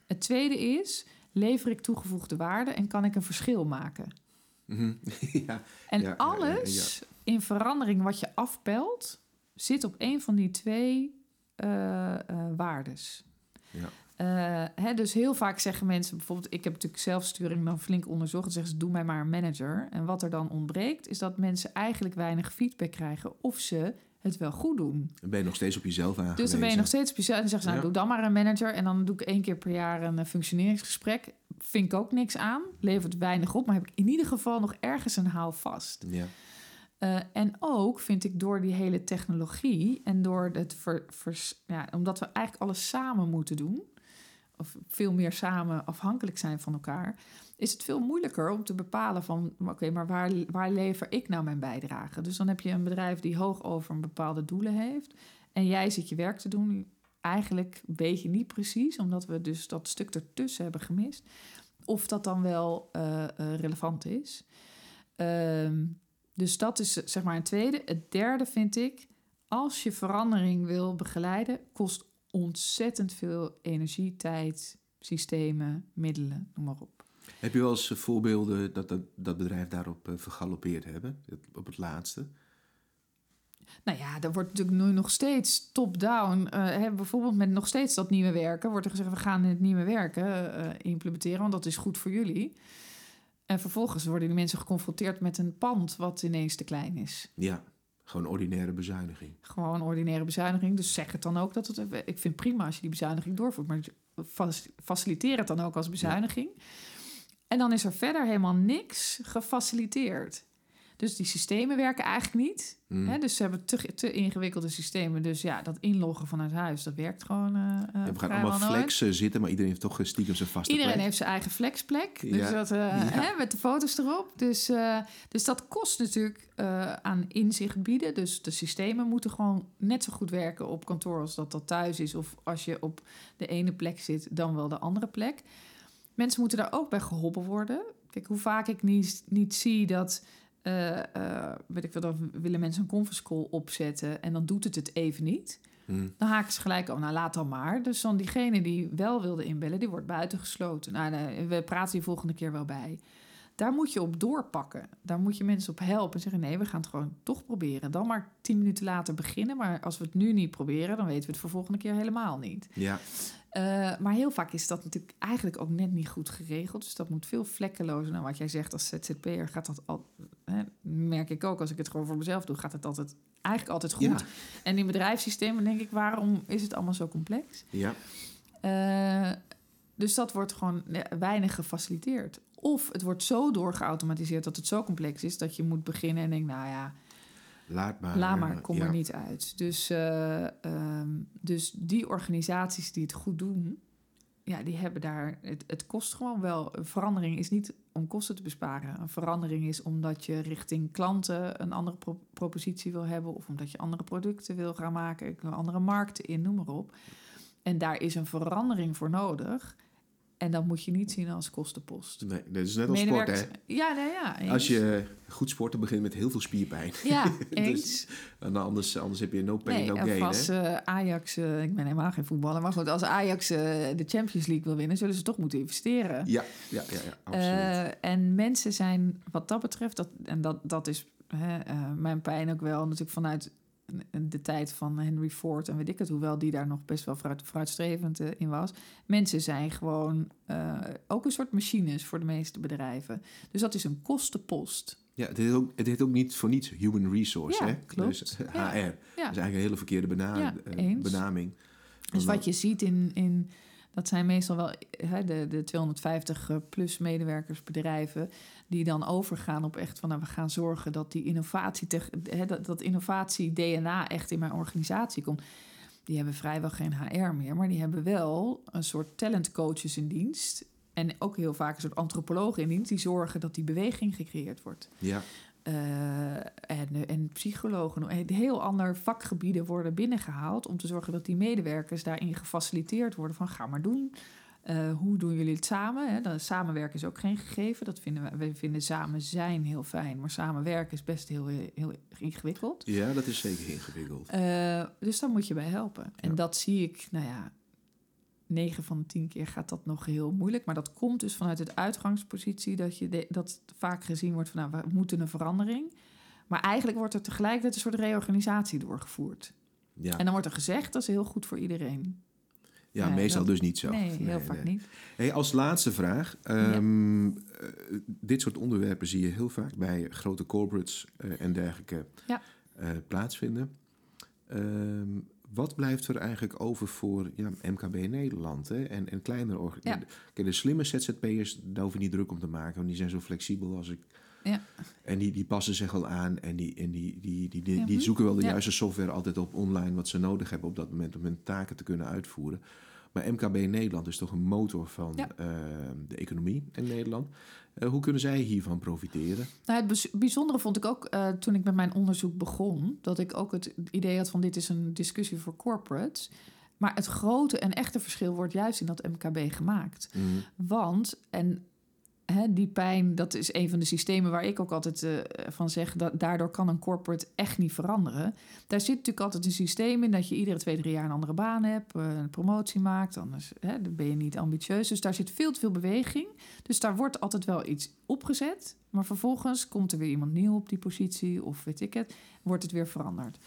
Het tweede is, lever ik toegevoegde waarde en kan ik een verschil maken? Mhm. ja. En Ja, ja, ja, alles in verandering wat je afpelt, zit op een van die twee eh, waardes. Ja. Eh, hè, dus heel vaak zeggen mensen bijvoorbeeld, ik heb natuurlijk zelfsturing dan flink onderzocht. Dan zeggen ze, doe mij maar een manager. En wat er dan ontbreekt, is dat mensen eigenlijk weinig feedback krijgen of ze het wel goed doen. Dan ben je nog steeds op jezelf aangewezen. Dus dan ben je nog steeds op jezelf en zeggen ze, nou Ja. doe dan maar een manager. En dan doe ik één keer per jaar een eh, functioneringsgesprek. Vind ik ook niks aan, levert weinig op, maar heb ik in ieder geval nog ergens een haal vast. Ja, Eh, en ook vind ik door die hele technologie en door het ver, vers- ja, omdat we eigenlijk alles samen moeten doen, of veel meer samen afhankelijk zijn van elkaar, is het veel moeilijker om te bepalen van oké, maar waar, waar lever ik nou mijn bijdrage? Dus dan heb je een bedrijf die hoog over een bepaalde doelen heeft en jij zit je werk te doen. Eigenlijk weet je niet precies, omdat we dus dat stuk ertussen hebben gemist, of dat dan wel eh, eh, relevant is. Ehm, dus dat is zeg maar een tweede. Het derde vind ik, als je verandering wil begeleiden, kost ontzettend veel energie, tijd systemen, middelen, noem maar op. Heb je wel eens voorbeelden dat dat, dat bedrijf daarop uh, vergalopeerd hebben, op het laatste? Nou ja, er wordt natuurlijk nu nog steeds top-down. Uh, bijvoorbeeld met nog steeds dat nieuwe werken. Wordt er gezegd, we gaan het nieuwe werken uh, implementeren, want dat is goed voor jullie. En vervolgens worden die mensen geconfronteerd met een pand wat ineens te klein is. Ja, gewoon ordinaire bezuiniging. Gewoon ordinaire bezuiniging. Dus zeg het dan ook dat het. Ik vind prima als je die bezuiniging doorvoert, maar faciliteer het dan ook als bezuiniging. En dan is er verder helemaal niks gefaciliteerd. Dus die systemen werken eigenlijk niet. Mm. Hè? Dus ze hebben te, te ingewikkelde systemen. Dus ja, dat inloggen vanuit huis, dat werkt gewoon. Uh, ja, we gaan allemaal flexen zitten, maar iedereen heeft toch stiekem zijn vaste Iedereen heeft zijn eigen flexplek. Dus ja. dat, uh, hè, met de foto's erop. Dus, uh, dus dat kost natuurlijk aan inzicht bieden. Dus de systemen moeten gewoon net zo goed werken op kantoor als dat dat thuis is. Of als je op de ene plek zit, dan wel de andere plek. Mensen moeten daar ook bij geholpen worden. Kijk, hoe vaak ik niet, niet zie dat uh, uh, weet ik wel, dan willen mensen een conference call opzetten en dan doet het het even niet. Hmm. Dan haken ze gelijk, oh nou laat dan maar. Dus dan diegene die wel wilde inbellen, die wordt buitengesloten. Nou, we praten die volgende keer wel bij. Daar moet je op doorpakken. Daar moet je mensen op helpen en zeggen: nee, we gaan het gewoon toch proberen. Dan maar tien minuten later beginnen. Maar als we het nu niet proberen, dan weten we het voor volgende keer helemaal niet. Ja. Uh, maar heel vaak is dat natuurlijk eigenlijk ook net niet goed geregeld. Dus dat moet veel vlekkelozer. Nou, wat jij zegt als ZZP'er gaat dat al. Hè, merk ik ook als ik het gewoon voor mezelf doe, gaat het altijd eigenlijk altijd goed. Ja. En in bedrijfssystemen denk ik, waarom is het allemaal zo complex? Ja. Uh, dus dat wordt gewoon weinig gefaciliteerd. Of het wordt zo doorgeautomatiseerd dat het zo complex is dat je moet beginnen en denkt, nou ja, laat maar, laat maar kom er niet uit. Dus, uh, um, dus die organisaties die het goed doen, ja, die hebben daar. Het, het kost gewoon wel. Een verandering is niet om kosten te besparen. Een verandering is omdat je richting klanten een andere pro propositie wil hebben, of omdat je andere producten wil gaan maken, andere markten in, noem maar op. En daar is een verandering voor nodig. En dat moet je niet zien als kostenpost. Nee, dat is net als sport, hè? Ja, nee, ja. Eens. Als je goed sporten begint met heel veel spierpijn. Ja, dus eens. dus, en anders, anders heb je no pain, nee, no gain, als uh, Ajax, uh, ik ben helemaal geen voetballer... maar goed, als Ajax uh, de Champions League wil winnen... zullen ze toch moeten investeren. Ja, ja, ja, ja absoluut. en mensen zijn wat dat betreft... Dat, en dat, dat is hè, mijn pijn ook wel natuurlijk vanuit de tijd van Henry Ford en weet ik het, hoewel die daar nog best wel vooruit, vooruitstrevend eh, in was. Mensen zijn gewoon uh, ook een soort machines voor de meeste bedrijven. Dus dat is een kostenpost. Ja, het heet ook, het heet ook niet voor niets human resource, ja, hè? Klopt. Dus HR. Ja. Dat is eigenlijk een hele verkeerde bena uh, benaming. Dus wat je ziet in, in dat zijn meestal wel hè, de, de 250 plus medewerkersbedrijven die dan overgaan op echt van nou, we gaan zorgen dat die innovatie, hè, dat, dat innovatie DNA echt in mijn organisatie komt. Die hebben vrijwel geen HR meer, maar die hebben wel een soort talentcoaches in dienst. En ook heel vaak een soort antropologen in dienst die zorgen dat die beweging gecreëerd wordt. Ja. Uh, en, en psychologen, heel ander vakgebieden worden binnengehaald om te zorgen dat die medewerkers daarin gefaciliteerd worden van ga maar doen. Uh, hoe doen jullie het samen? Hè? Dat, samenwerken is ook geen gegeven. Dat vinden we, we vinden samen zijn heel fijn, maar samenwerken is best heel, heel ingewikkeld. Ja, dat is zeker ingewikkeld. Uh, dus daar moet je bij helpen. En dat zie ik, nou ja, 9 van de 10 keer gaat dat nog heel moeilijk. Maar dat komt dus vanuit het uitgangspositie dat, je dat vaak gezien wordt van nou, we moeten een verandering. Maar eigenlijk wordt er tegelijkertijd een soort reorganisatie doorgevoerd. Ja. En dan wordt er gezegd dat is heel goed voor iedereen. Ja, meestal dus niet zo. Nee, heel vaak niet. Hey, als laatste vraag. Um, ja. uh, dit soort onderwerpen zie je heel vaak bij grote corporates uh, en dergelijke ja. uh, plaatsvinden. Um, wat blijft er eigenlijk over voor ja, MKB Nederland hè? En, en kleinere organisaties? Ja. De slimme ZZP'ers, daar hoef je niet druk om te maken, want die zijn zo flexibel als ik. Ja. En die, die passen zich wel aan en die, en die, die, die, die, die zoeken wel de juiste software altijd op online wat ze nodig hebben op dat moment om hun taken te kunnen uitvoeren. Maar MKB Nederland is toch een motor van uh, de economie in Nederland. Uh, hoe kunnen zij hiervan profiteren? Nou, het bijzondere vond ik ook uh, toen ik met mijn onderzoek begon, dat ik ook het idee had van dit is een discussie voor corporates. Maar het grote en echte verschil wordt juist in dat MKB gemaakt. Mm. Want, en hè, die pijn, dat is een van de systemen waar ik ook altijd eh, van zeg, dat daardoor kan een corporate echt niet veranderen. Daar zit natuurlijk altijd een systeem in dat je iedere twee, drie jaar een andere baan hebt, eh, een promotie maakt, anders hè, dan ben je niet ambitieus. Dus daar zit veel te veel beweging. Dus daar wordt altijd wel iets opgezet, maar vervolgens komt er weer iemand nieuw op die positie of weet ik het, wordt het weer veranderd.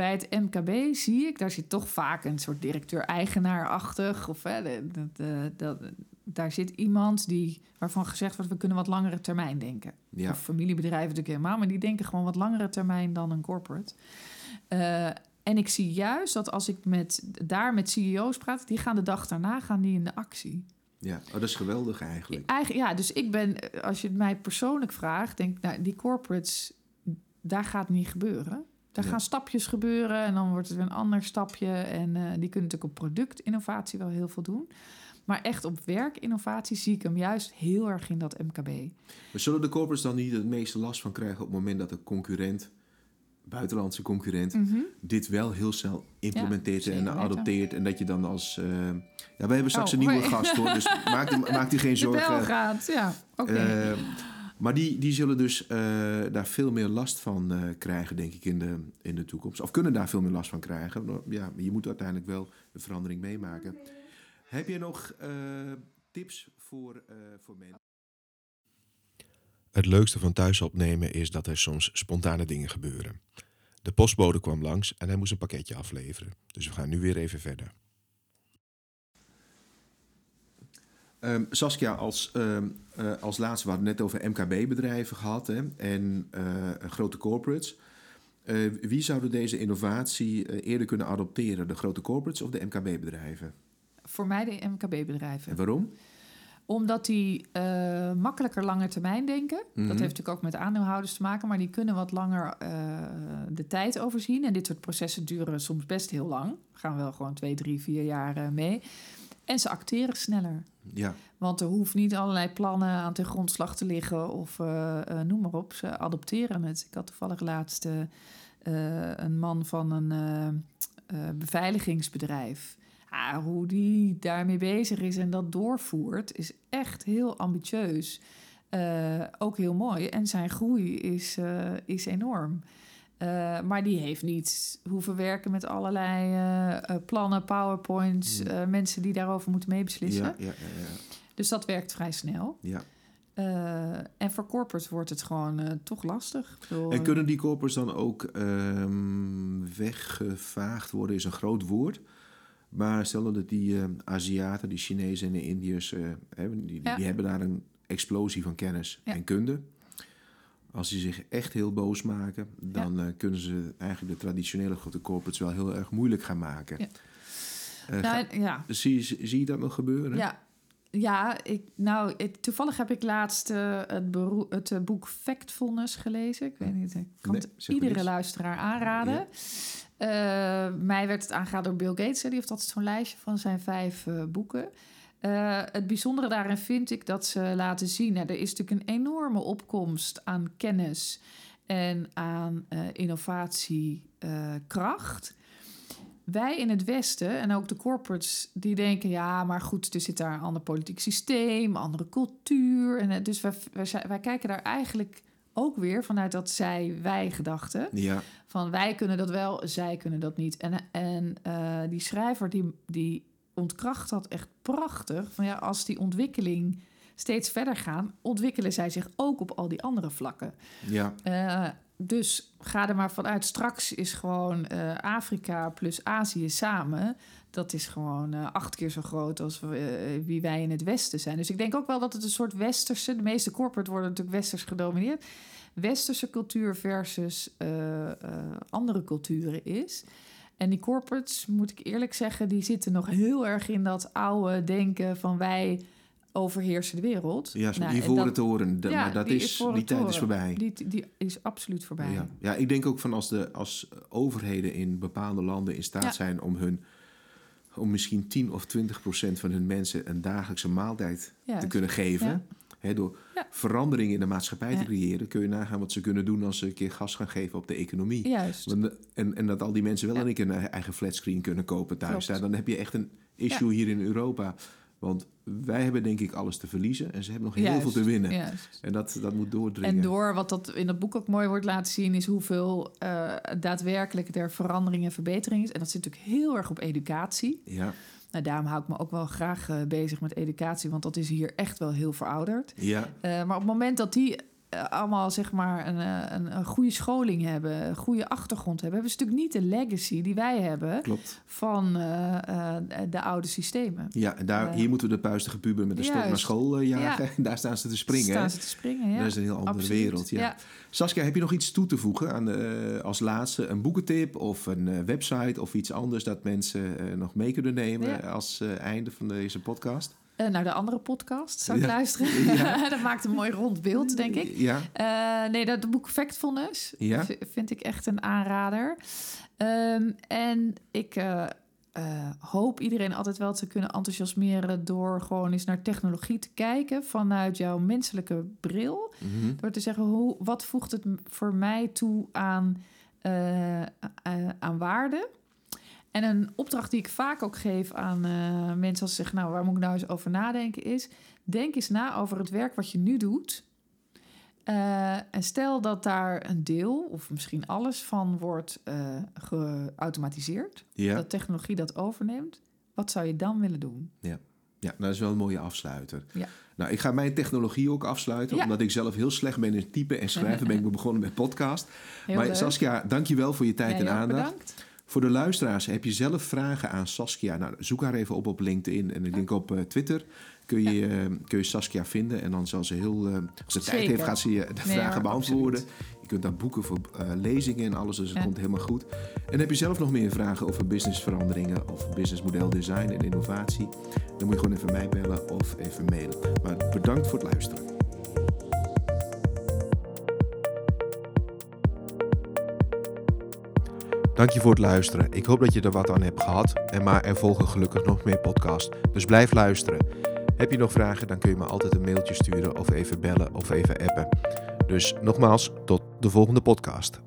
Bij het MKB zie ik, daar zit toch vaak een soort directeur-eigenaar-achtig. Of hè, dat, dat, dat, daar zit iemand die, waarvan gezegd wordt, we kunnen wat langere termijn denken. Ja. Of familiebedrijven natuurlijk helemaal, maar die denken gewoon wat langere termijn dan een corporate. Uh, en ik zie juist dat als ik met, daar met CEO's praat, die gaan de dag daarna gaan die in de actie. Ja, oh, dat is geweldig eigenlijk. Eigen, ja, dus ik ben, als je het mij persoonlijk vraagt, denk ik, nou, die corporates, daar gaat niet gebeuren. Daar gaan stapjes gebeuren en dan wordt het weer een ander stapje. En uh, die kunnen natuurlijk op productinnovatie wel heel veel doen. Maar echt op werkinnovatie zie ik hem juist heel erg in dat MKB. Maar zullen de corporates dan niet het meeste last van krijgen op het moment dat de concurrent, buitenlandse concurrent, Mhm. dit wel heel snel implementeert Ja, en adopteert? En dat je dan als. eh, ja, we hebben straks Oh, een nieuwe gast hoor, dus maak, u- maak u geen De bel zorgen. gaat, ja. Oké. Eh, maar die, die zullen dus eh, daar veel meer last van eh, krijgen, denk ik, in de, in de toekomst. Of kunnen daar veel meer last van krijgen. Ja, je moet uiteindelijk wel een verandering meemaken. Heb je nog eh, tips voor, voor mensen? Het leukste van thuis opnemen is dat er soms spontane dingen gebeuren. De postbode kwam langs en hij moest een pakketje afleveren. Dus we gaan nu weer even verder. Ehm, Saskia, als, ehm, eh, als laatste, we hadden het net over MKB-bedrijven gehad hè, en eh, grote corporates. Eh, wie zouden deze innovatie eerder kunnen adopteren? De grote corporates of de MKB-bedrijven? Voor mij de MKB-bedrijven. En waarom? Omdat die makkelijker langer termijn denken. Mhm. Dat heeft natuurlijk ook met aandeelhouders te maken, maar die kunnen wat langer de tijd overzien. En dit soort processen duren soms best heel lang. Gaan wel gewoon twee, drie, vier jaar mee. En ze acteren sneller. Ja, Want er hoeft niet allerlei plannen aan ten grondslag te liggen of eh, eh, noem maar op. Ze adopteren het. Ik had toevallig laatst eh, een man van een beveiligingsbedrijf. Ah, hoe die daarmee bezig is en dat doorvoert, is echt heel ambitieus. Ook heel mooi. En zijn groei is, is enorm. Eh, maar die heeft niet hoeven werken met allerlei eh, eh, plannen, powerpoints, Hmm. mensen die daarover moeten meebeslissen. ja, ja, ja, ja. Dus dat werkt vrij snel. ja. En voor corporates wordt het gewoon toch lastig. Bedoel, En kunnen die corporates dan ook ehm, weggevaagd worden, is een groot woord. Maar stel dat die Aziaten, die Chinezen en de Indiërs, hebben, die, die hebben daar een explosie van kennis en kunde. Als die zich echt heel boos maken, dan eh, kunnen ze eigenlijk de traditionele grote corporates wel heel erg moeilijk gaan maken. Ja. Eh, nou, ga- ja, zie, je dat nog gebeuren? ja, ja ik, nou, ik, toevallig heb ik laatst eh, het, het boek Factfulness gelezen. Ik weet niet, ik kan Nee, het iedere luisteraar aanraden. Mij werd het aangeraden door Bill Gates. hè. Die heeft altijd zo'n lijstje van zijn vijf boeken. Eh, het bijzondere daarin vind ik dat ze laten zien... Nou, er is natuurlijk een enorme opkomst aan kennis en aan eh, innovatiekracht. Wij in het Westen en ook de corporates die denken... ja, maar goed, er zit daar een ander politiek systeem, andere cultuur. En, eh, dus wij, wij, kijken daar eigenlijk ook weer vanuit dat zij-wij gedachten Ja, van wij kunnen dat wel, zij kunnen dat niet. En, en die schrijver die, die ontkracht dat echt prachtig. Van ja, als die ontwikkeling steeds verder gaan, ontwikkelen zij zich ook op al die andere vlakken. ja, Eh, dus ga er maar vanuit, straks is gewoon eh, Afrika plus Azië samen. Dat is gewoon eh, acht keer zo groot als we, wie wij in het Westen zijn. Dus ik denk ook wel dat het een soort westerse, de meeste corporate worden natuurlijk westers gedomineerd. Westerse cultuur versus andere culturen is. En die corporates, moet ik eerlijk zeggen, die zitten nog heel erg in dat oude denken van wij overheersen de wereld. ja Nou, die voren dat- toren. Dat- ja, maar dat die is, die tijd is voorbij. Die, die is absoluut voorbij. Ja. ja, ik denk ook van als, de, als overheden in bepaalde landen in staat Ja. zijn om hun om misschien 10 of 20 procent van hun mensen een dagelijkse maaltijd te kunnen geven. Door Ja. verandering in de maatschappij te creëren, kun je nagaan wat ze kunnen doen als ze een keer gas gaan geven op de economie. Juist. Want, En, en dat al die mensen wel Ja. een keer een eigen flatscreen kunnen kopen thuis. Dan heb je echt een issue hier in Europa. Want wij hebben denk ik alles te verliezen en ze hebben nog heel Juist, veel te winnen. juist. En dat, dat moet doordringen. En door wat dat in dat boek ook mooi wordt laten zien, is hoeveel eh, daadwerkelijk er verandering en verbetering is. En dat zit natuurlijk heel erg op educatie. Ja, Nou, daarom hou ik me ook wel graag eh, bezig met educatie, want dat is hier echt wel heel verouderd. ja, Eh, maar op het moment dat die allemaal zeg maar een, eh, een, een goede scholing hebben, een goede achtergrond hebben, hebben ze natuurlijk niet de legacy die wij hebben klopt. van eh, eh, de oude systemen. Ja, en daar, Eh, hier moeten we de puistige puber met een stok naar school eh, jagen. Ja. En daar staan ze te springen. Staan hè? ze te springen, ja. Dat is een heel andere Absoluut. wereld. Ja. Saskia, heb je nog iets toe te voegen aan de, eh, als laatste? Een boekentip of een eh, website of iets anders dat mensen eh, nog mee kunnen nemen Ja. als eh, einde van deze podcast? Eh, naar de andere podcast zou ik Ja. luisteren. Ja. dat maakt een mooi rond beeld, denk ik. Ja, Eh, nee, dat boek Factfulness Ja. vind ik echt een aanrader. Ehm, en ik eh, hoop iedereen altijd wel te kunnen enthousiasmeren... door gewoon eens naar technologie te kijken vanuit jouw menselijke bril. Mhm. Door te zeggen, hoe, wat voegt het voor mij toe aan, aan waarde? En een opdracht die ik vaak ook geef aan eh, mensen als ze zeggen... nou, waar moet ik nou eens over nadenken is... denk eens na over het werk wat je nu doet... Eh, en stel dat daar een deel, of misschien alles van, wordt eh, geautomatiseerd. ja. Dat technologie dat overneemt. Wat zou je dan willen doen? Ja, dat is wel een mooie afsluiter. Ja. Nou, ik ga mijn technologie ook afsluiten, Ja. omdat ik zelf heel slecht ben in typen en schrijven. ben ik begonnen met podcast. Heel maar leuk. Saskia, dankjewel voor je tijd en aandacht. bedankt. Voor de luisteraars, heb je zelf vragen aan Saskia? Nou, zoek haar even op op LinkedIn en ik denk op eh, Twitter. Kun je, eh, kun je Saskia vinden en dan zal ze heel... eh, als ze tijd heeft, gaat ze je de Nee, vragen hoor, beantwoorden. Je kunt dan boeken voor lezingen en alles, dus het Ja. komt helemaal goed. En heb je zelf nog meer vragen over businessveranderingen of businessmodel design en innovatie? Dan moet je gewoon even mij bellen of even mailen. Maar bedankt voor het luisteren. Dank je voor het luisteren. Ik hoop dat je er wat aan hebt gehad. En maar er volgen gelukkig nog meer podcasts. Dus blijf luisteren. Heb je nog vragen, dan kun je me altijd een mailtje sturen of even bellen of even appen. Dus nogmaals, tot de volgende podcast.